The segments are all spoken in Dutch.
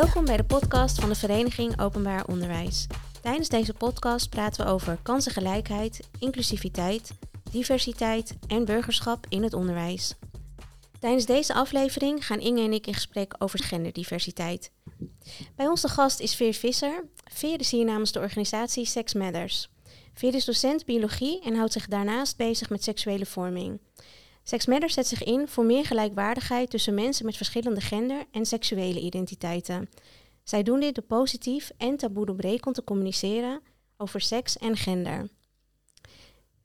Welkom bij de podcast van de Vereniging Openbaar Onderwijs. Tijdens deze podcast praten we over kansengelijkheid, inclusiviteit, diversiteit en burgerschap in het onderwijs. Tijdens deze aflevering gaan Inge en ik in gesprek over genderdiversiteit. Bij ons de gast is Veer Visser. Veer is hier namens de organisatie Sex Matters. Veer is docent biologie en houdt zich daarnaast bezig met seksuele vorming. Sex Matters zet zich in voor meer gelijkwaardigheid tussen mensen met verschillende gender- en seksuele identiteiten. Zij doen dit door positief en taboe doorbrekend te communiceren over seks en gender.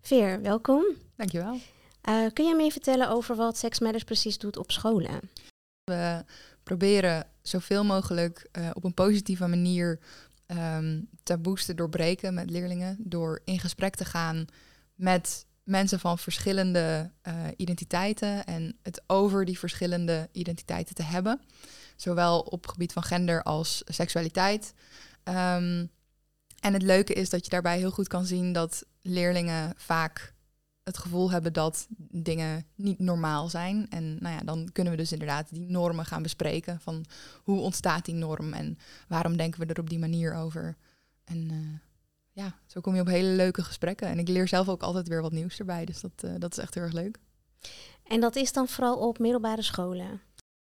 Veer, welkom. Dankjewel. Uh, kun je meer vertellen over wat Sex Matters precies doet op scholen? We proberen zoveel mogelijk uh, op een positieve manier um, taboes te doorbreken met leerlingen door in gesprek te gaan met mensen van verschillende uh, identiteiten en het over die verschillende identiteiten te hebben. Zowel op gebied van gender als seksualiteit. Um, en het leuke is dat je daarbij heel goed kan zien dat leerlingen vaak het gevoel hebben dat dingen niet normaal zijn. En nou ja, dan kunnen we dus inderdaad die normen gaan bespreken. Van hoe ontstaat die norm en waarom denken we er op die manier over. En uh, ja, zo kom je op hele leuke gesprekken. En ik leer zelf ook altijd weer wat nieuws erbij. Dus dat, uh, dat is echt heel erg leuk. En dat is dan vooral op middelbare scholen?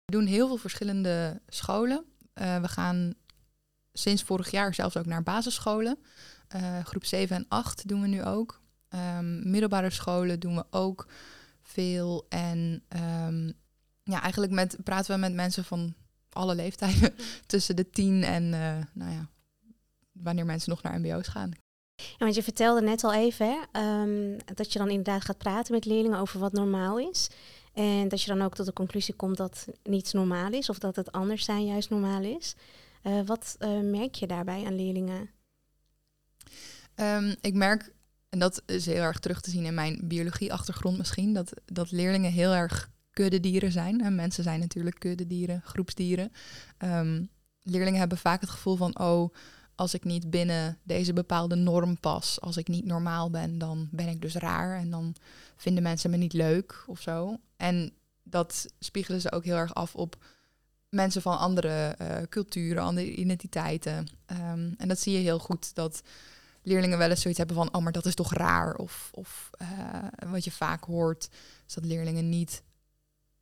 We doen heel veel verschillende scholen. Uh, we gaan sinds vorig jaar zelfs ook naar basisscholen. groep 7 en 8 doen we nu ook. Um, middelbare scholen doen we ook veel. En um, ja, eigenlijk met, praten we met mensen van alle leeftijden. tussen de tien en nou ja, wanneer mensen nog naar mbo's gaan. Ja, want je vertelde net al even hè, um, dat je dan inderdaad gaat praten met leerlingen over wat normaal is. En dat je dan ook tot de conclusie komt dat niets normaal is of dat het anders zijn juist normaal is. Uh, wat uh, merk je daarbij aan leerlingen? Um, ik merk en dat is heel erg terug te zien in mijn biologie-achtergrond misschien. Dat, dat leerlingen heel erg kuddedieren zijn. En mensen zijn natuurlijk kuddedieren, groepsdieren. Um, leerlingen hebben vaak het gevoel van, oh, als ik niet binnen deze bepaalde norm pas, als ik niet normaal ben, dan ben ik dus raar en dan vinden mensen me niet leuk of zo. En dat spiegelen ze ook heel erg af op mensen van andere uh, culturen, andere identiteiten. Um, en dat zie je heel goed dat leerlingen wel eens zoiets hebben van, oh, maar dat is toch raar. Of, of uh, wat je vaak hoort, is dat leerlingen niet,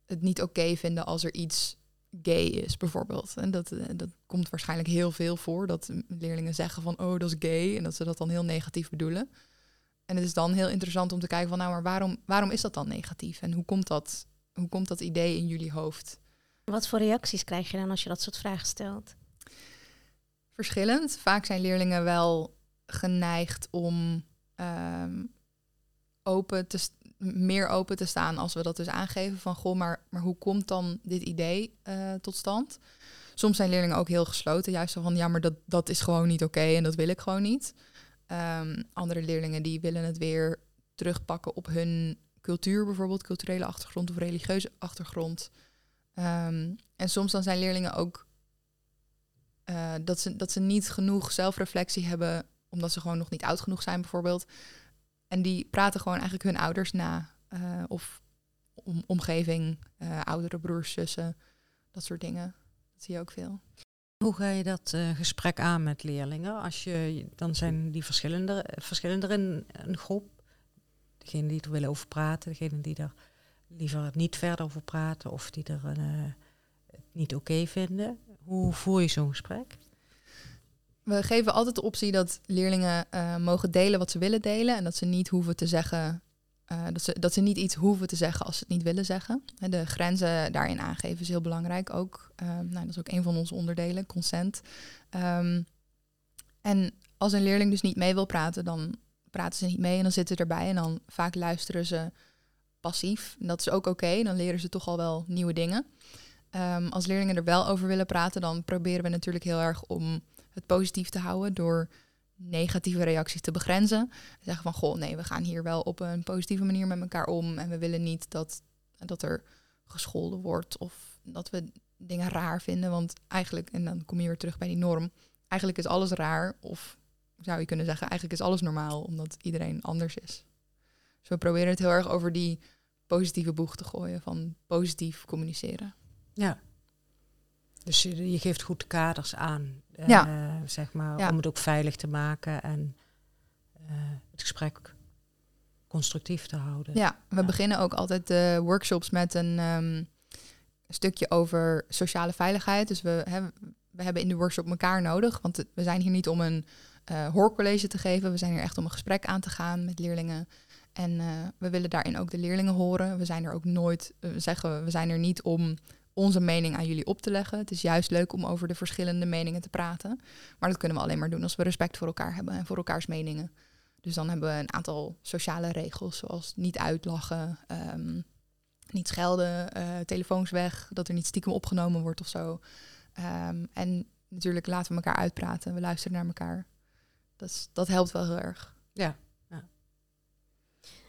het niet oké vinden als er iets gay is, bijvoorbeeld. En dat, uh, dat komt waarschijnlijk heel veel voor, dat leerlingen zeggen van, oh, dat is gay. En dat ze dat dan heel negatief bedoelen. En het is dan heel interessant om te kijken van, nou, maar waarom, waarom is dat dan negatief? En hoe komt dat, hoe komt dat idee in jullie hoofd? Wat voor reacties krijg je dan als je dat soort vragen stelt? Verschillend. Vaak zijn leerlingen wel geneigd om um, open te meer open te staan als we dat dus aangeven van goh, maar, maar hoe komt dan dit idee uh, tot stand? Soms zijn leerlingen ook heel gesloten, juist van ja, maar dat, dat is gewoon niet oké en dat wil ik gewoon niet. Um, andere leerlingen die willen het weer terugpakken op hun cultuur, bijvoorbeeld culturele achtergrond of religieuze achtergrond. Um, en soms dan zijn leerlingen ook uh, dat, ze, dat ze niet genoeg zelfreflectie hebben omdat ze gewoon nog niet oud genoeg zijn bijvoorbeeld. En die praten gewoon eigenlijk hun ouders na. Uh, of om, omgeving, uh, oudere broers, zussen, dat soort dingen. Dat zie je ook veel. Hoe ga je dat uh, gesprek aan met leerlingen? Als je, dan zijn die verschillende, verschillender in een groep. Degene die er willen over praten, degene die er liever niet verder over praten of die er het niet oké vinden. Hoe voer je zo'n gesprek? We geven altijd de optie dat leerlingen uh, mogen delen wat ze willen delen. En dat ze niet hoeven te zeggen. Uh, dat, ze, dat ze niet iets hoeven te zeggen als ze het niet willen zeggen. En de grenzen daarin aangeven is heel belangrijk ook. Uh, nou, dat is ook een van onze onderdelen, consent. Um, en als een leerling dus niet mee wil praten, dan praten ze niet mee en dan zitten ze erbij. En dan vaak luisteren ze passief. En dat is ook oké, dan leren ze toch al wel nieuwe dingen. Um, als leerlingen er wel over willen praten, dan proberen we natuurlijk heel erg om het positief te houden door negatieve reacties te begrenzen. Zeggen van, goh, nee, we gaan hier wel op een positieve manier met elkaar om. En we willen niet dat, dat er gescholden wordt of dat we dingen raar vinden. Want eigenlijk, en dan kom je weer terug bij die norm, eigenlijk is alles raar. Of zou je kunnen zeggen, eigenlijk is alles normaal, omdat iedereen anders is. Dus we proberen het heel erg over die positieve boeg te gooien van positief communiceren. Ja, Dus je, je geeft goed kaders aan, eh, Ja. zeg maar, Ja. om het ook veilig te maken en eh, het gesprek constructief te houden. Ja, we Ja. beginnen ook altijd de workshops met een ehm, stukje over sociale veiligheid. Dus we, hè, we hebben in de workshop elkaar nodig. Want we zijn hier niet om een eh, hoorcollege te geven. We zijn hier echt om een gesprek aan te gaan met leerlingen. En we willen daarin ook de leerlingen horen. We zijn er ook nooit, we zeggen we zijn er niet om onze mening aan jullie op te leggen. Het is juist leuk om over de verschillende meningen te praten. Maar dat kunnen we alleen maar doen als we respect voor elkaar hebben en voor elkaars meningen. Dus dan hebben we een aantal sociale regels, zoals niet uitlachen, ehm, niet schelden, eh, telefoons weg, dat er niet stiekem opgenomen wordt of zo. Ehm, en natuurlijk laten we elkaar uitpraten, we luisteren naar elkaar. Dat, dat helpt wel heel erg.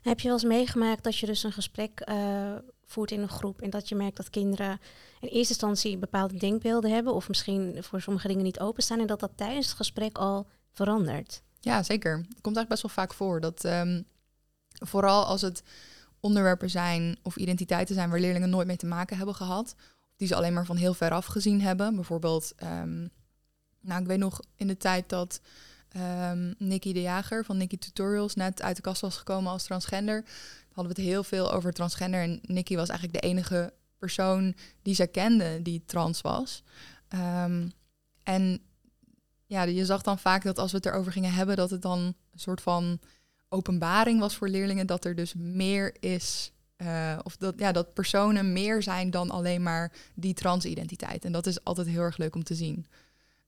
Heb je wel eens meegemaakt dat je dus een gesprek eh, voert in een groep en dat je merkt dat kinderen in eerste instantie bepaalde denkbeelden hebben of misschien voor sommige dingen niet openstaan en dat dat tijdens het gesprek al verandert? Ja, zeker. Het komt eigenlijk best wel vaak voor dat ehm, vooral als het onderwerpen zijn of identiteiten zijn waar leerlingen nooit mee te maken hebben gehad, of die ze alleen maar van heel ver af gezien hebben. Bijvoorbeeld, ehm, nou, ik weet nog in de tijd dat ehm Nicky de Jager van Nicky Tutorials net uit de kast was gekomen als transgender, hadden we het heel veel over transgender en Nicky was eigenlijk de enige persoon die zij kende die trans was. Ehm, en ja, je zag dan vaak dat als we het erover gingen hebben, dat het dan een soort van openbaring was voor leerlingen dat er dus meer is. eh, of dat, ja, dat personen meer zijn dan alleen maar die transidentiteit. En dat is altijd heel erg leuk om te zien.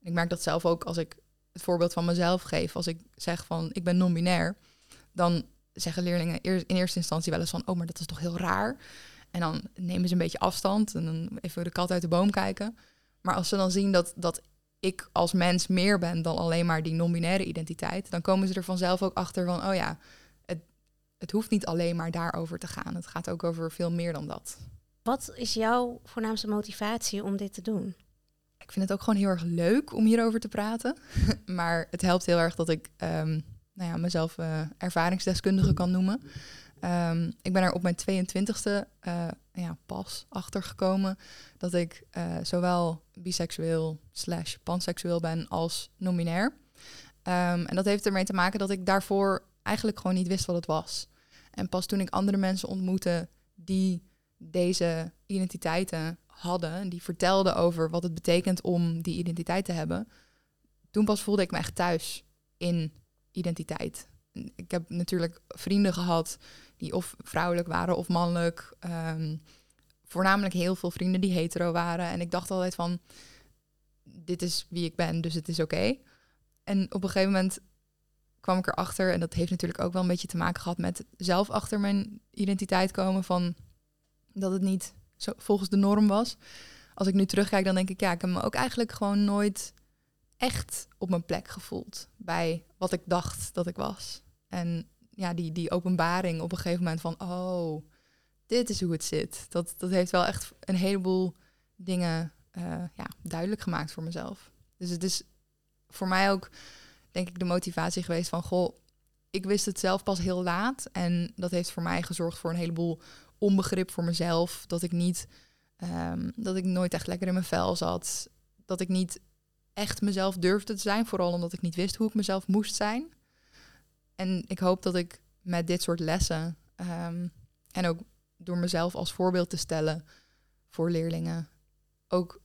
Ik merk dat zelf ook als ik voorbeeld van mezelf geef. Als ik zeg van ik ben non-binair, dan zeggen leerlingen eer- in eerste instantie wel eens van oh, maar dat is toch heel raar. En dan nemen ze een beetje afstand en dan even de kat uit de boom kijken. Maar als ze dan zien dat, dat ik als mens meer ben dan alleen maar die non-binaire identiteit, dan komen ze er vanzelf ook achter van, oh ja, het, het hoeft niet alleen maar daarover te gaan. Het gaat ook over veel meer dan dat. Wat is jouw voornaamste motivatie om dit te doen? Ik vind het ook gewoon heel erg leuk om hierover te praten. maar het helpt heel erg dat ik ehm, nou ja, mezelf eh, ervaringsdeskundige kan noemen. Ehm, ik ben er op mijn 22e eh, ja, pas achter gekomen dat ik eh, zowel biseksueel slash panseksueel ben als non-binair. Ehm, en dat heeft ermee te maken dat ik daarvoor eigenlijk gewoon niet wist wat het was. En pas toen ik andere mensen ontmoette die deze identiteiten hadden, die vertelden over wat het betekent om die identiteit te hebben, toen pas voelde ik me echt thuis in identiteit. Ik heb natuurlijk vrienden gehad die of vrouwelijk waren of mannelijk. Ehm, voornamelijk heel veel vrienden die hetero waren. En ik dacht altijd van, dit is wie ik ben, dus het is oké. En op een gegeven moment kwam ik erachter, en dat heeft natuurlijk ook wel een beetje te maken gehad met zelf achter mijn identiteit komen van dat het niet zo volgens de norm was. Als ik nu terugkijk, dan denk ik, ja, ik heb me ook eigenlijk gewoon nooit echt op mijn plek gevoeld bij wat ik dacht dat ik was. En ja, die, die openbaring op een gegeven moment van, oh, dit is hoe het zit. Dat, dat heeft wel echt een heleboel dingen eh, ja, duidelijk gemaakt voor mezelf. Dus het is voor mij ook, denk ik, de motivatie geweest van, goh, ik wist het zelf pas heel laat. En dat heeft voor mij gezorgd voor een heleboel onbegrip voor mezelf. Dat ik niet, ehm, dat ik nooit echt lekker in mijn vel zat. Dat ik niet echt mezelf durfde te zijn. Vooral omdat ik niet wist hoe ik mezelf moest zijn. En ik hoop dat ik met dit soort lessen ehm, en ook door mezelf als voorbeeld te stellen voor leerlingen, ook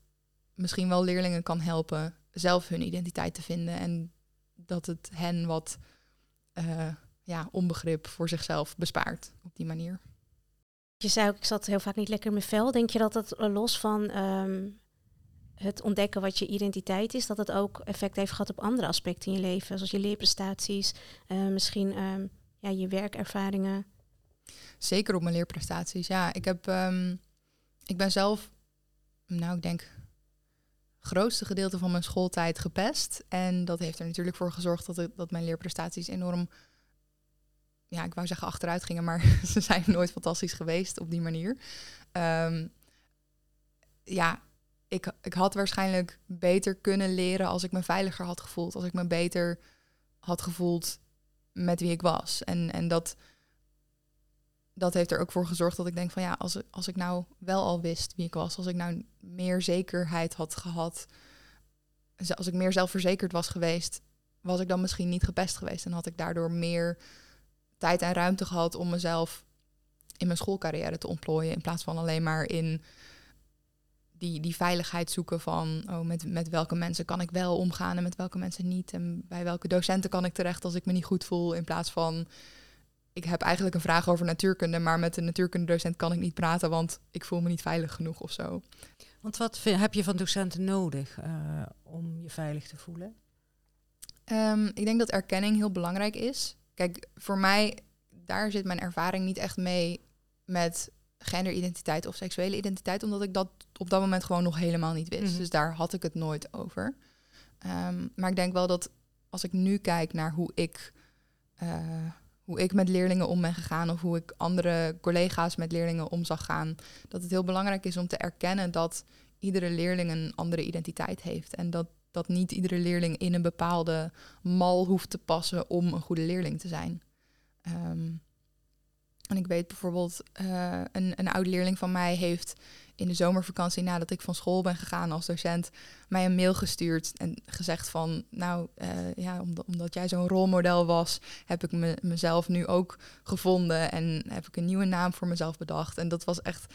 misschien wel leerlingen kan helpen zelf hun identiteit te vinden. En dat het hen wat eh, ja, onbegrip voor zichzelf bespaart op die manier. Je zei ook, ik zat heel vaak niet lekker in mijn vel. Denk je dat het eh, los van ehm, het ontdekken wat je identiteit is, dat het ook effect heeft gehad op andere aspecten in je leven, zoals je leerprestaties, eh, misschien ehm, ja, je werkervaringen? Zeker op mijn leerprestaties. Ja, ik heb, ehm, ik ben zelf, nou, ik denk, grootste gedeelte van mijn schooltijd gepest. En dat heeft er natuurlijk voor gezorgd dat, dat mijn leerprestaties enorm, ja, ik wou zeggen achteruit gingen, maar ze zijn nooit fantastisch geweest op die manier. Ehm, ja, ik, ik had waarschijnlijk beter kunnen leren als ik me veiliger had gevoeld. Als ik me beter had gevoeld met wie ik was. En, en dat, dat heeft er ook voor gezorgd dat ik denk van ja, als, als ik nou wel al wist wie ik was, als ik nou meer zekerheid had gehad, als ik meer zelfverzekerd was geweest, was ik dan misschien niet gepest geweest en had ik daardoor meer tijd en ruimte gehad om mezelf in mijn schoolcarrière te ontplooien in plaats van alleen maar in die, die veiligheid zoeken van oh, met, met welke mensen kan ik wel omgaan en met welke mensen niet. En bij welke docenten kan ik terecht als ik me niet goed voel. In plaats van ik heb eigenlijk een vraag over natuurkunde, maar met een natuurkundedocent kan ik niet praten, want ik voel me niet veilig genoeg of zo. Want wat heb je van docenten nodig uh, om je veilig te voelen? Um, ik denk dat erkenning heel belangrijk is. Kijk, voor mij, daar zit mijn ervaring niet echt mee met genderidentiteit of seksuele identiteit, omdat ik dat op dat moment gewoon nog helemaal niet wist. Mhm. Dus daar had ik het nooit over. Um, maar ik denk wel dat als ik nu kijk naar hoe ik, uh, hoe ik met leerlingen om ben gegaan of hoe ik andere collega's met leerlingen om zag gaan, dat het heel belangrijk is om te erkennen dat iedere leerling een andere identiteit heeft. En dat, dat niet iedere leerling in een bepaalde mal hoeft te passen om een goede leerling te zijn. Um, en ik weet bijvoorbeeld, uh, een, een oud leerling van mij heeft in de zomervakantie, nadat ik van school ben gegaan als docent, mij een mail gestuurd en gezegd van, nou uh, ja, omdat, omdat jij zo'n rolmodel was, heb ik me, mezelf nu ook gevonden en heb ik een nieuwe naam voor mezelf bedacht. En dat was echt,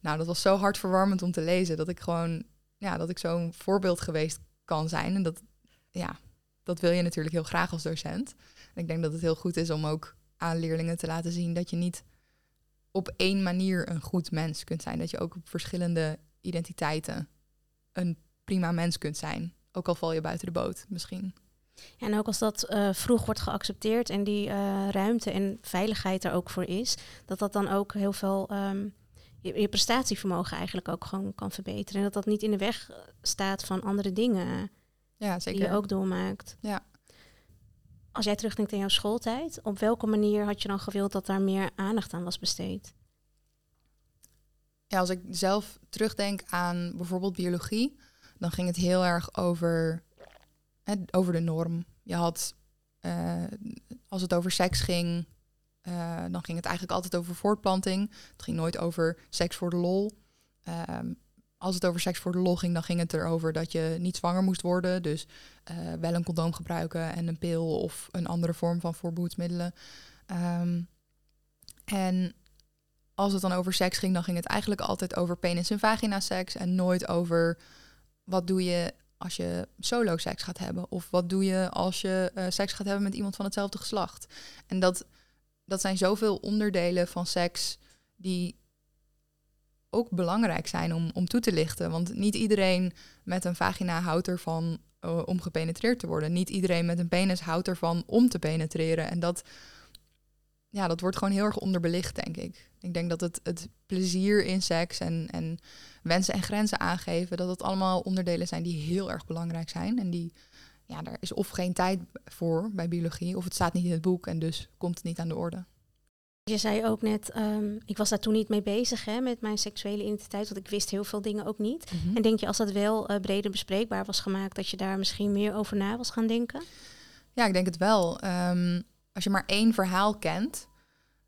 nou, dat was zo hartverwarmend om te lezen, dat ik gewoon, ja, dat ik zo'n voorbeeld geweest kan zijn. En dat, ja, dat wil je natuurlijk heel graag als docent. En ik denk dat het heel goed is om ook aan leerlingen te laten zien dat je niet op één manier een goed mens kunt zijn. Dat je ook op verschillende identiteiten een prima mens kunt zijn. Ook al val je buiten de boot misschien. Ja, en ook als dat uh, vroeg wordt geaccepteerd en die uh, ruimte en veiligheid er ook voor is, dat dat dan ook heel veel um, je, je, prestatievermogen eigenlijk ook gewoon kan verbeteren. En dat dat niet in de weg staat van andere dingen ja, zeker. die je ook doormaakt. Ja. Als jij terugdenkt aan jouw schooltijd, op welke manier had je dan gewild dat daar meer aandacht aan was besteed? Ja, als ik zelf terugdenk aan bijvoorbeeld biologie, dan ging het heel erg over, hè, over de norm. Je had, uh, als het over seks ging, uh, dan ging het eigenlijk altijd over voortplanting. Het ging nooit over seks voor de lol. Um, als het over seks voor de lol ging, dan ging het erover dat je niet zwanger moest worden. Dus uh, wel een condoom gebruiken en een pil of een andere vorm van voorbehoedsmiddelen. Um, en als het dan over seks ging, dan ging het eigenlijk altijd over penis en vagina seks. En nooit over wat doe je als je solo seks gaat hebben. Of wat doe je als je uh, seks gaat hebben met iemand van hetzelfde geslacht. En dat, dat zijn zoveel onderdelen van seks die ook belangrijk zijn om, om toe te lichten. Want niet iedereen met een vagina houdt ervan uh, om gepenetreerd te worden. Niet iedereen met een penis houdt ervan om te penetreren. En dat, ja, dat wordt gewoon heel erg onderbelicht, denk ik. Ik denk dat het, het plezier in seks en, en wensen en grenzen aangeven, dat het allemaal onderdelen zijn die heel erg belangrijk zijn. En die, ja, daar is of geen tijd voor bij biologie, of het staat niet in het boek en dus komt het niet aan de orde. Je zei ook net, um, ik was daar toen niet mee bezig hè, met mijn seksuele identiteit, want ik wist heel veel dingen ook niet. Mhm. En denk je als dat wel uh, breder bespreekbaar was gemaakt, dat je daar misschien meer over na was gaan denken? Ja, ik denk het wel. Um, als je maar één verhaal kent,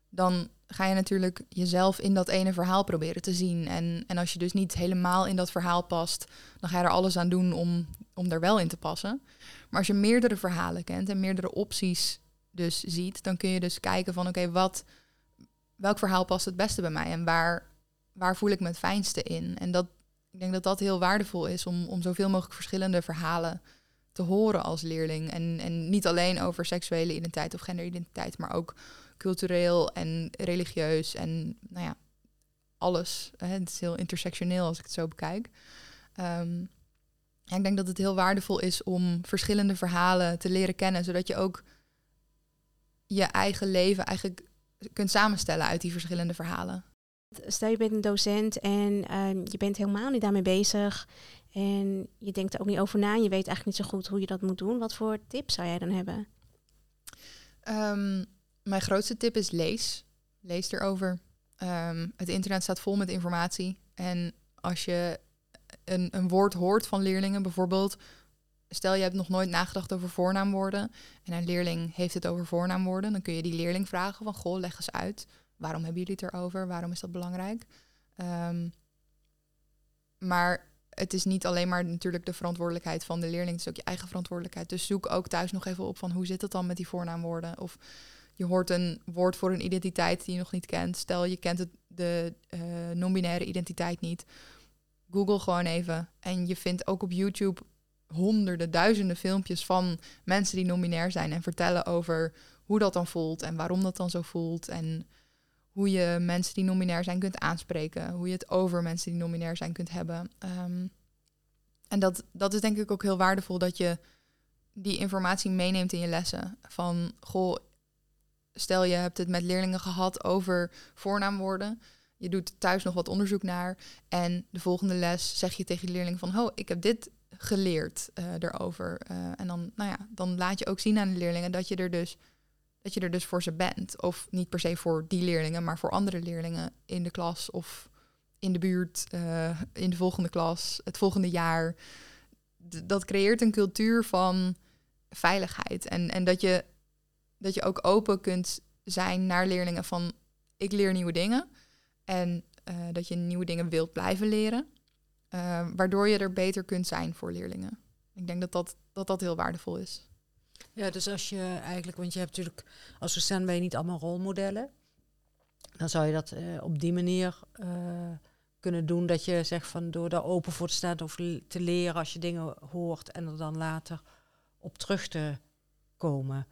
dan ga je natuurlijk jezelf in dat ene verhaal proberen te zien. En, en als je dus niet helemaal in dat verhaal past, dan ga je er alles aan doen om, om er wel in te passen. Maar als je meerdere verhalen kent en meerdere opties dus ziet, dan kun je dus kijken van oké, wat welk verhaal past het beste bij mij en waar, waar voel ik me het fijnste in. En dat, ik denk dat dat heel waardevol is om, om zoveel mogelijk verschillende verhalen te horen als leerling. En, en niet alleen over seksuele identiteit of genderidentiteit, maar ook cultureel en religieus en nou ja, alles. Hè. Het is heel intersectioneel als ik het zo bekijk. Um, ik denk dat het heel waardevol is om verschillende verhalen te leren kennen, zodat je ook je eigen leven eigenlijk kunt samenstellen uit die verschillende verhalen. Stel je bent een docent en uh, je bent helemaal niet daarmee bezig en je denkt er ook niet over na en je weet eigenlijk niet zo goed hoe je dat moet doen. Wat voor tips zou jij dan hebben? Um, mijn grootste tip is lees. Lees erover. Um, het internet staat vol met informatie. En als je een, een woord hoort van leerlingen, bijvoorbeeld stel je hebt nog nooit nagedacht over voornaamwoorden en een leerling heeft het over voornaamwoorden, dan kun je die leerling vragen van goh, leg eens uit. waarom hebben jullie het erover? Waarom is dat belangrijk? Ehm, maar het is niet alleen maar natuurlijk de verantwoordelijkheid van de leerling, het is ook je eigen verantwoordelijkheid. Dus zoek ook thuis nog even op van hoe zit het dan met die voornaamwoorden? Of je hoort een woord voor een identiteit die je nog niet kent. Stel je kent het, de uh, non-binaire identiteit niet. Google gewoon even. En je vindt ook op YouTube honderden, duizenden filmpjes van mensen die non-binair zijn en vertellen over hoe dat dan voelt en waarom dat dan zo voelt. En hoe je mensen die non-binair zijn kunt aanspreken. Hoe je het over mensen die non-binair zijn kunt hebben. Ehm, en dat, dat is denk ik ook heel waardevol dat je die informatie meeneemt in je lessen. Van, goh, stel je hebt het met leerlingen gehad over voornaamwoorden. Je doet thuis nog wat onderzoek naar. En de volgende les zeg je tegen je leerling van... oh, ik heb dit geleerd uh, erover. Uh, en dan, nou ja, dan laat je ook zien aan de leerlingen dat je er dus dat je er dus voor ze bent. Of niet per se voor die leerlingen, maar voor andere leerlingen in de klas of in de buurt, uh, in de volgende klas, het volgende jaar. dat creëert een cultuur van veiligheid. En, en dat, je, dat je ook open kunt zijn naar leerlingen van ik leer nieuwe dingen. En uh, dat je nieuwe dingen wilt blijven leren. Uh, waardoor je er beter kunt zijn voor leerlingen. Ik denk dat dat, dat, dat heel waardevol is. Ja, dus als je eigenlijk, want je hebt natuurlijk als docent ben je niet allemaal rolmodellen. Dan zou je dat uh, op die manier kunnen doen dat je zegt van door daar open voor te staan of te leren als je dingen hoort en er dan later op terug te komen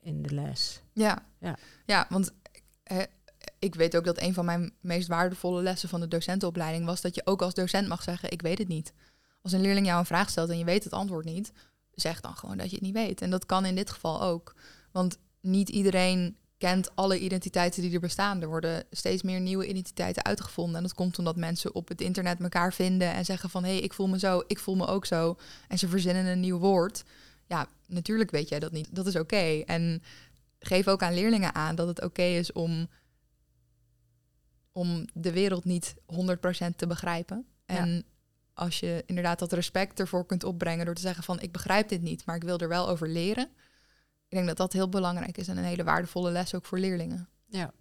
in de les. Ja, ja. ja want uh, ik weet ook dat een van mijn meest waardevolle lessen van de docentenopleiding was dat je ook als docent mag zeggen: Ik weet het niet. Als een leerling jou een vraag stelt en je weet het antwoord niet, zeg dan gewoon dat je het niet weet. En dat kan in dit geval ook. Want niet iedereen kent alle identiteiten die er bestaan. Er worden steeds meer nieuwe identiteiten uitgevonden. En dat komt omdat mensen op het internet elkaar vinden en zeggen van hé, hey, ik voel me zo, ik voel me ook zo. En ze verzinnen een nieuw woord. Ja, natuurlijk weet jij dat niet. Dat is oké. En geef ook aan leerlingen aan dat het oké is om, om de wereld niet 100% te begrijpen. En als je inderdaad dat respect ervoor kunt opbrengen door te zeggen van ik begrijp dit niet, maar ik wil er wel over leren. Ik denk dat dat heel belangrijk is en een hele waardevolle les ook voor leerlingen. Ja.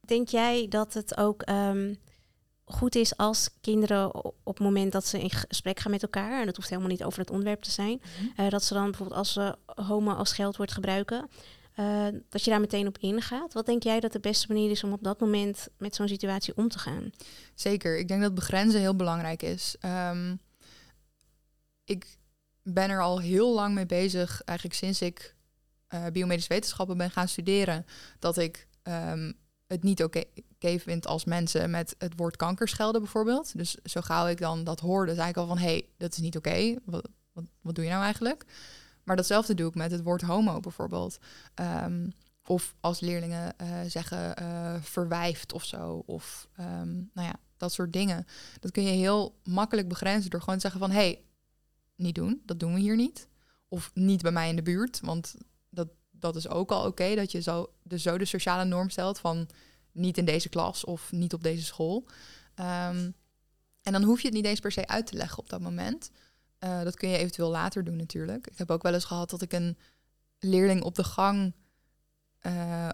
Denk jij dat het ook ehm, goed is als kinderen op het moment dat ze in gesprek gaan met elkaar, en dat hoeft helemaal niet over het onderwerp te zijn, mhm. eh, dat ze dan bijvoorbeeld als ze homo als scheldwoord gebruiken, uh, dat je daar meteen op ingaat. Wat denk jij dat de beste manier is om op dat moment met zo'n situatie om te gaan? Zeker, ik denk dat begrenzen heel belangrijk is. Um, ik ben er al heel lang mee bezig, eigenlijk sinds ik uh, biomedische wetenschappen ben gaan studeren, dat ik um, het niet oké okay, vind als mensen met het woord kanker schelden bijvoorbeeld. Dus zo gauw ik dan dat hoorde, zei ik al van hé, hey, dat is niet oké. Wat, wat, doe je nou eigenlijk? Maar datzelfde doe ik met het woord homo bijvoorbeeld. Um, of als leerlingen uh, zeggen uh, verwijfd of zo. Of um, nou ja, dat soort dingen. Dat kun je heel makkelijk begrenzen door gewoon te zeggen van... hé, hey, niet doen, dat doen we hier niet. Of niet bij mij in de buurt, want dat, dat is ook al oké... Dat je zo de, zo de sociale norm stelt van niet in deze klas of niet op deze school. Um, en dan hoef je het niet eens per se uit te leggen op dat moment... Uh, dat kun je eventueel later doen natuurlijk. Ik heb ook wel eens gehad dat ik een leerling op de gang uh,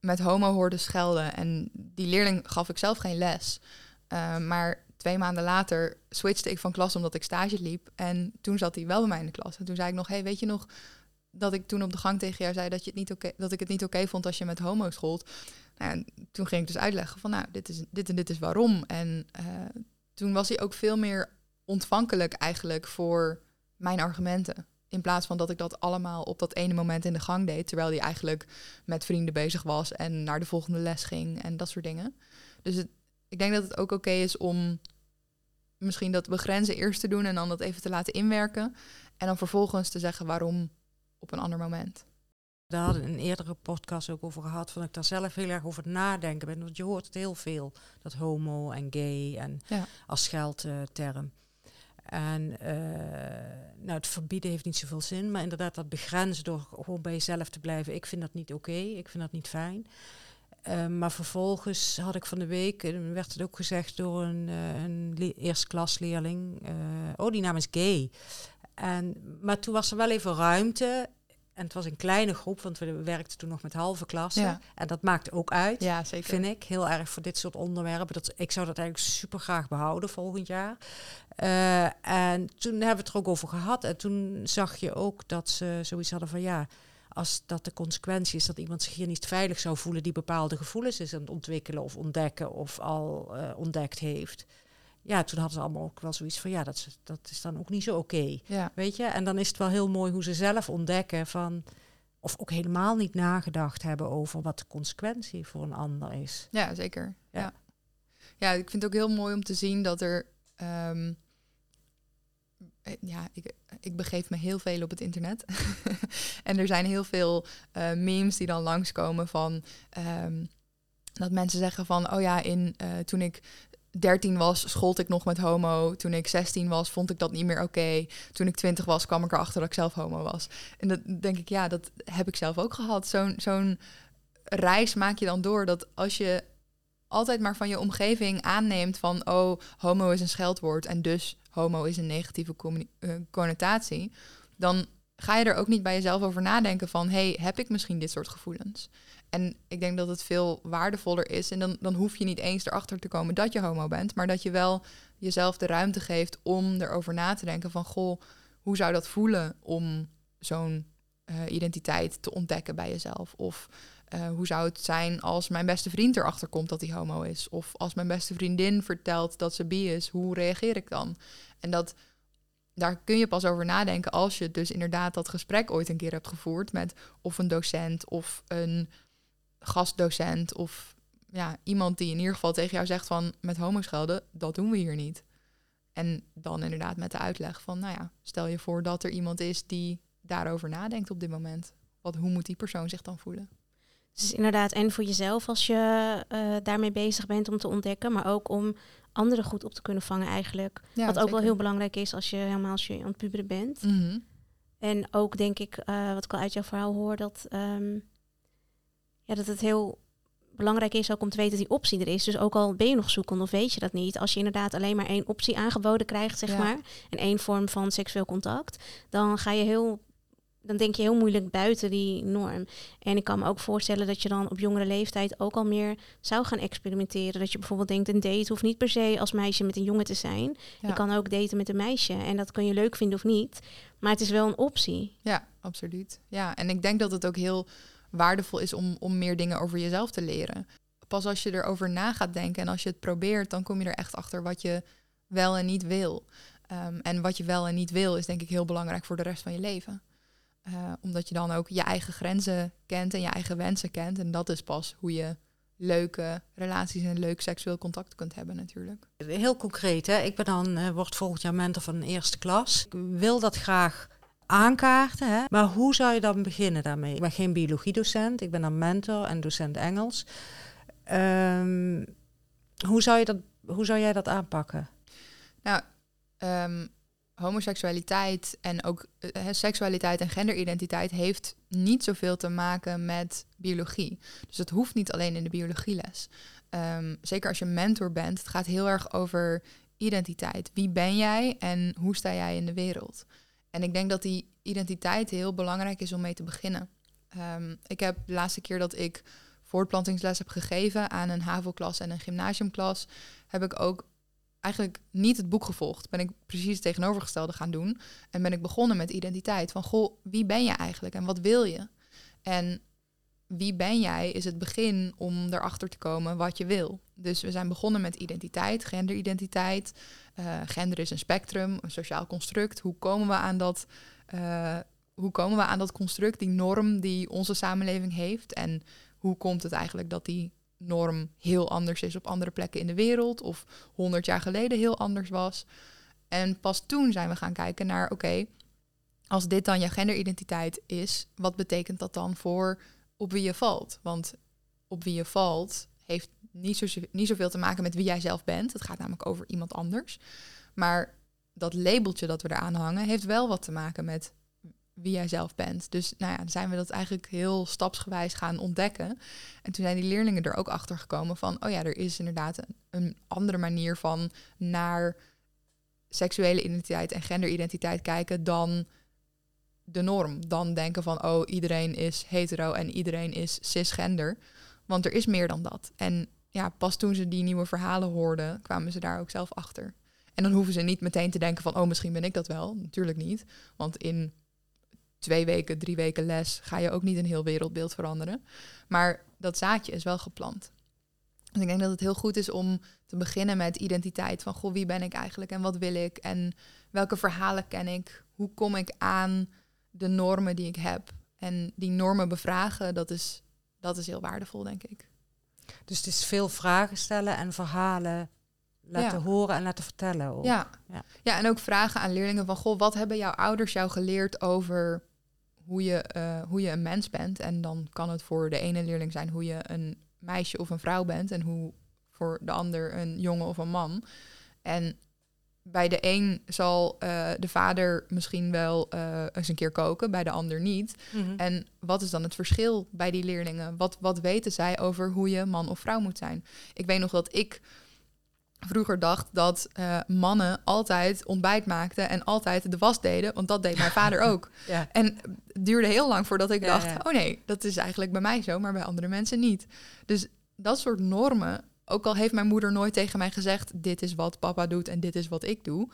met homo hoorde schelden. En die leerling gaf ik zelf geen les. Uh, maar twee maanden later switchte ik van klas omdat ik stage liep. En toen zat hij wel bij mij in de klas. En toen zei ik nog, hey, weet je nog dat ik toen op de gang tegen jou zei dat, je het niet oké, dat ik het niet oké vond als je met homo schold. Nou, toen ging ik dus uitleggen van, nou, dit, is, dit en dit is waarom. En toen was hij ook veel meer ontvankelijk eigenlijk voor mijn argumenten. In plaats van dat ik dat allemaal op dat ene moment in de gang deed, terwijl hij eigenlijk met vrienden bezig was en naar de volgende les ging en dat soort dingen. Dus ik denk dat het ook oké is om misschien dat begrenzen eerst te doen en dan dat even te laten inwerken. En dan vervolgens te zeggen waarom op een ander moment. Daar hadden we een eerdere podcast ook over gehad, van ik daar zelf heel erg over nadenken ben. Want je hoort het heel veel, dat homo en gay en ja. als scheldterm. En uh, nou, het verbieden heeft niet zoveel zin, maar inderdaad dat begrenzen door gewoon bij jezelf te blijven. Ik vind dat niet oké, okay, ik vind dat niet fijn. Uh, maar vervolgens had ik van de week, uh, werd het ook gezegd door een, een eerstklasleerling, oh die naam is gay. En, maar toen was er wel even ruimte en het was een kleine groep, want we werkten toen nog met halve klassen. Ja. En dat maakt ook uit, Ja, zeker. vind ik. Heel erg voor dit soort onderwerpen. Dat, ik zou dat eigenlijk super graag behouden volgend jaar. Eh, en toen hebben we het er ook over gehad. En toen zag je ook dat ze zoiets hadden van ja, als dat de consequentie is dat iemand zich hier niet veilig zou voelen, die bepaalde gevoelens is aan het ontwikkelen of ontdekken of al eh, ontdekt heeft. Ja, toen hadden ze allemaal ook wel zoiets van ja, dat is, dat is dan ook niet zo oké. Ja. Weet je? En dan is het wel heel mooi hoe ze zelf ontdekken van. Of ook helemaal niet nagedacht hebben over wat de consequentie voor een ander is. Ja, zeker. Ja. Ja. ja. ik vind het ook heel mooi om te zien dat er. ehm, eh, ja, ik, ik begeef me heel veel op het internet. en er zijn heel veel eh, memes die dan langskomen van. ehm, dat mensen zeggen van, oh ja, in, eh, toen ik 13 was, schold ik nog met homo. Toen ik 16 was, vond ik dat niet meer oké. Toen ik 20 was, kwam ik erachter dat ik zelf homo was. En dat denk ik, ja, dat heb ik zelf ook gehad. Zo'n zo'n reis maak je dan door dat als je altijd maar van je omgeving aanneemt van, oh, homo is een scheldwoord en dus homo is een negatieve eh, connotatie, dan ga je er ook niet bij jezelf over nadenken van, hey, heb ik misschien dit soort gevoelens? En ik denk dat het veel waardevoller is. En dan, dan hoef je niet eens erachter te komen dat je homo bent, maar dat je wel jezelf de ruimte geeft om erover na te denken van, goh, hoe zou dat voelen om zo'n eh, identiteit te ontdekken bij jezelf? Of eh, hoe zou het zijn als mijn beste vriend erachter komt dat hij homo is? Of als mijn beste vriendin vertelt dat ze bi is, hoe reageer ik dan? En dat, daar kun je pas over nadenken als je dus inderdaad dat gesprek ooit een keer hebt gevoerd met of een docent of een gastdocent of ja, iemand die in ieder geval tegen jou zegt van met homo schelden, dat doen we hier niet. En dan inderdaad met de uitleg van, nou ja, stel je voor dat er iemand is die daarover nadenkt op dit moment. Wat, hoe moet die persoon zich dan voelen? Dus inderdaad, en voor jezelf als je eh, daarmee bezig bent om te ontdekken, maar ook om anderen goed op te kunnen vangen eigenlijk. Ja, wat ook wel heel belangrijk is als je helemaal als je aan het puberen bent. Mhm. En ook denk ik, eh, wat ik al uit jouw verhaal hoor, dat, ehm, ja, dat het heel belangrijk is ook om te weten dat die optie er is. Dus ook al ben je nog zoekend of weet je dat niet, als je inderdaad alleen maar één optie aangeboden krijgt, zeg Ja. maar, en één vorm van seksueel contact, dan ga je heel, dan denk je heel moeilijk buiten die norm. En ik kan me ook voorstellen dat je dan op jongere leeftijd ook al meer zou gaan experimenteren. Dat je bijvoorbeeld denkt, een date hoeft niet per se als meisje met een jongen te zijn. Ja. Je kan ook daten met een meisje en dat kun je leuk vinden of niet. Maar het is wel een optie. Ja, absoluut. Ja, en ik denk dat het ook heel waardevol is om, om meer dingen over jezelf te leren. Pas als je erover na gaat denken en als je het probeert, dan kom je er echt achter wat je wel en niet wil. Ehm, en wat je wel en niet wil, is denk ik heel belangrijk voor de rest van je leven. Eh, omdat je dan ook je eigen grenzen kent en je eigen wensen kent. En dat is pas hoe je leuke relaties en leuk seksueel contact kunt hebben natuurlijk. Heel concreet, hè? ik ben dan, eh, word volgend jaar mentor van een eerste klas. Ik wil dat graag aankaarten, hè? maar hoe zou je dan beginnen daarmee? Ik ben geen biologiedocent, ik ben dan mentor en docent Engels. Ehm, hoe, zou je dat, hoe zou jij dat aanpakken? Nou, ehm, homoseksualiteit en ook eh, seksualiteit en genderidentiteit heeft niet zoveel te maken met biologie. Dus het hoeft niet alleen in de biologieles. Ehm, zeker als je mentor bent, het gaat heel erg over identiteit. Wie ben jij en hoe sta jij in de wereld? En ik denk dat die identiteit heel belangrijk is om mee te beginnen. Ehm, ik heb de laatste keer dat ik voortplantingsles heb gegeven aan een HAVO-klas en een gymnasiumklas, heb ik ook eigenlijk niet het boek gevolgd. Ben ik precies het tegenovergestelde gaan doen. En ben ik begonnen met identiteit. Van, goh, wie ben je eigenlijk en wat wil je? En wie ben jij is het begin om erachter te komen wat je wil. Dus we zijn begonnen met identiteit, genderidentiteit. Eh, gender is een spectrum, een sociaal construct. Hoe komen we aan dat, eh, hoe komen we aan dat construct, die norm die onze samenleving heeft? En hoe komt het eigenlijk dat die norm heel anders is op andere plekken in de wereld of 100 jaar geleden heel anders was. En pas toen zijn we gaan kijken naar, oké, als dit dan je genderidentiteit is, wat betekent dat dan voor op wie je valt? Want op wie je valt heeft niet, zo, niet zoveel te maken met wie jij zelf bent. Het gaat namelijk over iemand anders. Maar dat labeltje dat we eraan hangen, heeft wel wat te maken met wie jij zelf bent. Dus nou ja, dan zijn we dat eigenlijk heel stapsgewijs gaan ontdekken. En toen zijn die leerlingen er ook achter gekomen van, oh ja, er is inderdaad een, een andere manier van naar seksuele identiteit en genderidentiteit kijken dan de norm dan denken van, oh, iedereen is hetero en iedereen is cisgender. Want er is meer dan dat. En ja, pas toen ze die nieuwe verhalen hoorden, kwamen ze daar ook zelf achter. En dan hoeven ze niet meteen te denken van, oh, misschien ben ik dat wel. Natuurlijk niet. Want in twee weken, drie weken les ga je ook niet een heel wereldbeeld veranderen. Maar dat zaadje is wel geplant. Dus ik denk dat het heel goed is om te beginnen met identiteit. Van, goh, wie ben ik eigenlijk en wat wil ik? En welke verhalen ken ik? Hoe kom ik aan de normen die ik heb? En die normen bevragen, dat is, dat is heel waardevol, denk ik. Dus het is veel vragen stellen en verhalen laten horen en laten vertellen. Ja. ja. Ja. en ook vragen aan leerlingen van... Goh, wat hebben jouw ouders jou geleerd over hoe je, eh, hoe je een mens bent? En dan kan het voor de ene leerling zijn hoe je een meisje of een vrouw bent... en hoe voor de ander een jongen of een man. En bij de een zal uh, de vader misschien wel uh, eens een keer koken, bij de ander niet. Mhm. En wat is dan het verschil bij die leerlingen? Wat, wat weten zij over hoe je man of vrouw moet zijn? Ik weet nog dat ik vroeger dacht dat uh, mannen altijd ontbijt maakten en altijd de was deden, want dat deed mijn vader ook. Ja. En het duurde heel lang voordat ik dacht, oh nee, dat is eigenlijk bij mij zo, maar bij andere mensen niet. Dus dat soort normen ook al heeft mijn moeder nooit tegen mij gezegd: dit is wat papa doet en dit is wat ik doe.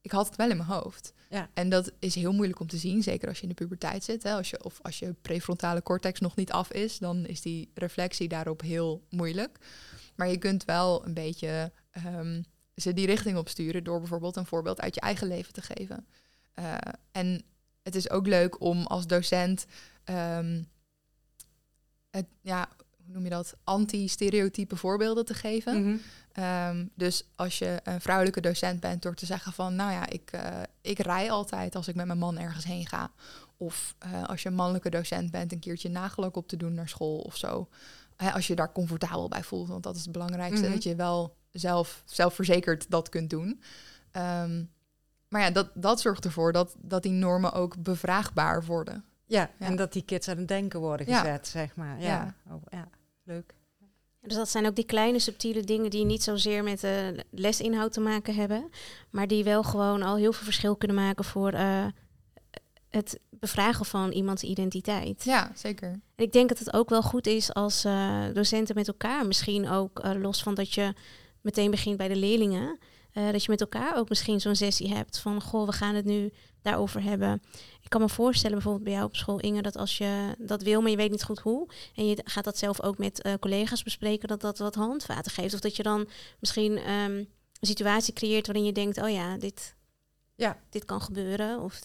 Ik had het wel in mijn hoofd. Ja. En dat is heel moeilijk om te zien, zeker als je in de puberteit zit. Hè. Als je, of als je prefrontale cortex nog niet af is, dan is die reflectie daarop heel moeilijk. Maar je kunt wel een beetje um, ze die richting op sturen door bijvoorbeeld een voorbeeld uit je eigen leven te geven. Uh, en het is ook leuk om als docent um, het, ja, hoe noem je dat, anti-stereotype voorbeelden te geven. Mhm. Ehm, dus als je een vrouwelijke docent bent, door te zeggen van, nou ja, ik, uh, ik rij altijd als ik met mijn man ergens heen ga. Of uh, als je een mannelijke docent bent, een keertje nagelak op te doen naar school of zo. Als je daar comfortabel bij voelt, want dat is het belangrijkste, mhm. dat je wel zelf, zelfverzekerd dat kunt doen. Um, maar ja, dat, dat zorgt ervoor dat, dat die normen ook bevraagbaar worden. Ja, en dat die kids aan het denken worden gezet, zeg maar. Ja, oh, ja. leuk. Dus dat zijn ook die kleine subtiele dingen die niet zozeer met de lesinhoud te maken hebben, maar die wel gewoon al heel veel verschil kunnen maken voor uh, het bevragen van iemands identiteit. Ja, zeker. En ik denk dat het ook wel goed is als uh, docenten met elkaar, misschien ook uh, los van dat je meteen begint bij de leerlingen, dat je met elkaar ook misschien zo'n sessie hebt van goh, we gaan het nu daarover hebben. Ik kan me voorstellen, bijvoorbeeld bij jou op school, Inge, dat als je dat wil, maar je weet niet goed hoe, en je gaat dat zelf ook met collega's bespreken, dat dat wat handvaten geeft. Of dat je dan misschien um, een situatie creëert waarin je denkt, oh ja, dit, ja. dit kan gebeuren. Of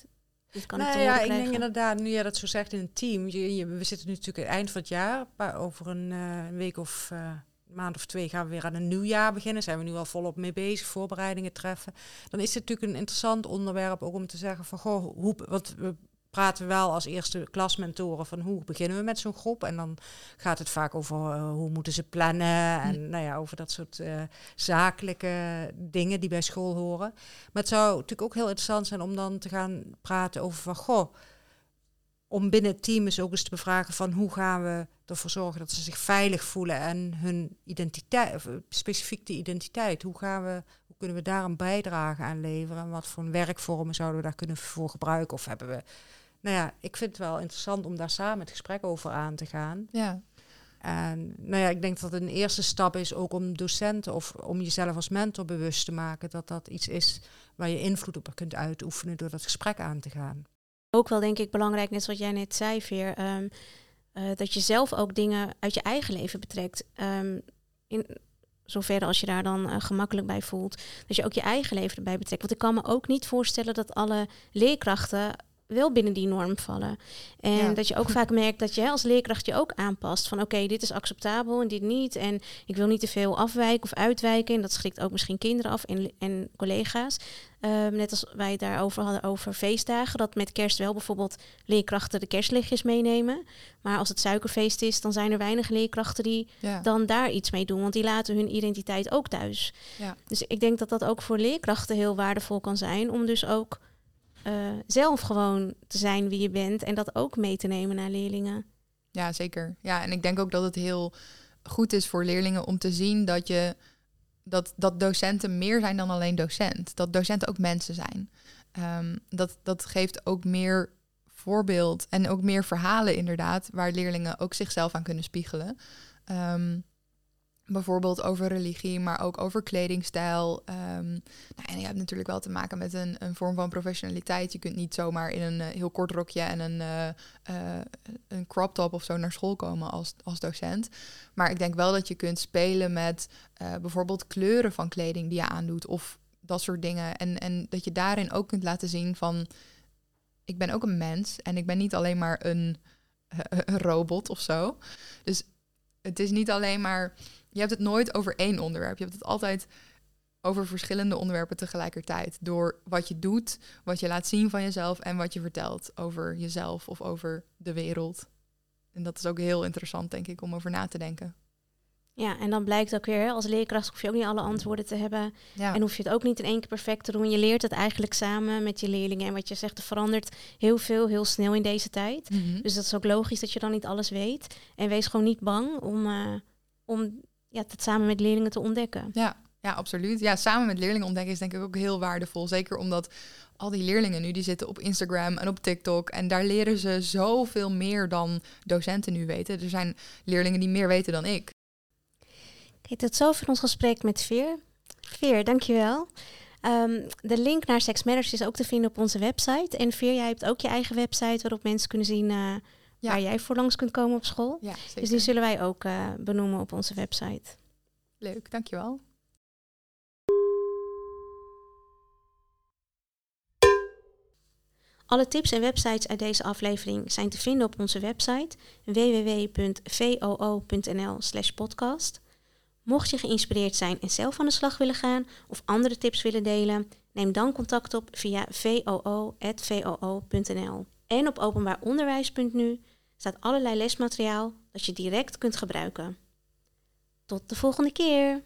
dit kan nou, ja, ik denk inderdaad, nu jij dat zo zegt in een team, je, we zitten nu natuurlijk het eind van het jaar, maar over een uh, week of... Uh, maand of twee gaan we weer aan een nieuw jaar beginnen. Zijn we nu al volop mee bezig, voorbereidingen treffen. Dan is het natuurlijk een interessant onderwerp ook om te zeggen van goh, hoe, wat we praten wel als eerste klasmentoren van hoe beginnen we met zo'n groep. En dan gaat het vaak over uh, hoe moeten ze plannen en hm. nou ja, over dat soort uh, zakelijke dingen die bij school horen. Maar het zou natuurlijk ook heel interessant zijn om dan te gaan praten over van goh, om binnen het team is ook eens te bevragen van hoe gaan we ervoor zorgen dat ze zich veilig voelen en hun identiteit, of eh, specifiek de identiteit, hoe gaan we, hoe kunnen we daar een bijdrage aan leveren en wat voor werkvormen zouden we daar kunnen voor gebruiken of hebben we, nou ja, ik vind het wel interessant om daar samen het gesprek over aan te gaan. Ja. En nou ja, ik denk dat het een eerste stap is ook om docenten of om jezelf als mentor bewust te maken dat dat iets is waar je invloed op kunt uitoefenen door dat gesprek aan te gaan ook wel denk ik belangrijk, net zoals jij net zei, Veer, ehm, eh, dat je zelf ook dingen uit je eigen leven betrekt. Um, in zoverre als je daar dan uh, gemakkelijk bij voelt, dat je ook je eigen leven erbij betrekt. Want ik kan me ook niet voorstellen dat alle leerkrachten wel binnen die norm vallen. En dat je ook vaak merkt dat je als leerkracht je ook aanpast. Van oké, dit is acceptabel en dit niet. En ik wil niet te veel afwijken of uitwijken. En dat schrikt ook misschien kinderen af en, en collega's. Ehm, net als wij het daarover hadden over feestdagen. Dat met kerst wel bijvoorbeeld leerkrachten de kerstlichtjes meenemen. Maar als het suikerfeest is, dan zijn er weinig leerkrachten die dan daar iets mee doen. Want die laten hun identiteit ook thuis. Ja. Dus ik denk dat dat ook voor leerkrachten heel waardevol kan zijn. Om dus ook uh, zelf gewoon te zijn wie je bent en dat ook mee te nemen naar leerlingen. Ja, zeker. Ja, en ik denk ook dat het heel goed is voor leerlingen om te zien dat je dat, dat docenten meer zijn dan alleen docent. Dat docenten ook mensen zijn. Um, dat, dat geeft ook meer voorbeeld en ook meer verhalen inderdaad, waar leerlingen ook zichzelf aan kunnen spiegelen. Ehm, bijvoorbeeld over religie, maar ook over kledingstijl. Ehm, nou, en je hebt natuurlijk wel te maken met een, een vorm van professionaliteit. Je kunt niet zomaar in een eh, heel kort rokje en een, uh, een crop top of zo naar school komen als, als docent. Maar ik denk wel dat je kunt spelen met bijvoorbeeld kleuren van kleding die je aandoet of dat soort dingen. En, en dat je daarin ook kunt laten zien van ik ben ook een mens en ik ben niet alleen maar een, een robot of zo. Dus het is niet alleen maar je hebt het nooit over één onderwerp. Je hebt het altijd over verschillende onderwerpen tegelijkertijd. Door wat je doet, wat je laat zien van jezelf en wat je vertelt over jezelf of over de wereld. En dat is ook heel interessant, denk ik, om over na te denken. Ja, en dan blijkt ook weer, als leerkracht hoef je ook niet alle antwoorden te hebben. Ja. En hoef je het ook niet in één keer perfect te doen. Je leert het eigenlijk samen met je leerlingen. En wat je zegt, er verandert heel veel, heel snel in deze tijd. Mhm. Dus dat is ook logisch dat je dan niet alles weet. En wees gewoon niet bang om, uh, om ja, het samen met leerlingen te ontdekken. Ja, ja, absoluut. Ja, samen met leerlingen ontdekken is denk ik ook heel waardevol. Zeker omdat al die leerlingen nu die zitten op Instagram en op TikTok. En daar leren ze zoveel meer dan docenten nu weten. Er zijn leerlingen die meer weten dan ik. Kijk, tot zover ons gesprek met Veer. Veer, dankjewel. Um, de link naar Sex Matters is ook te vinden op onze website. En Veer, jij hebt ook je eigen website waarop mensen kunnen zien uh, ja. waar jij voor langs kunt komen op school. Ja, zeker. Dus die zullen wij ook uh, benoemen op onze website. Leuk, dankjewel. Alle tips en websites uit deze aflevering zijn te vinden op onze website www.voo.nl/podcast. Mocht je geïnspireerd zijn en zelf aan de slag willen gaan of andere tips willen delen, neem dan contact op via voo.voo.nl. En op openbaaronderwijs.nu staat allerlei lesmateriaal dat je direct kunt gebruiken. Tot de volgende keer!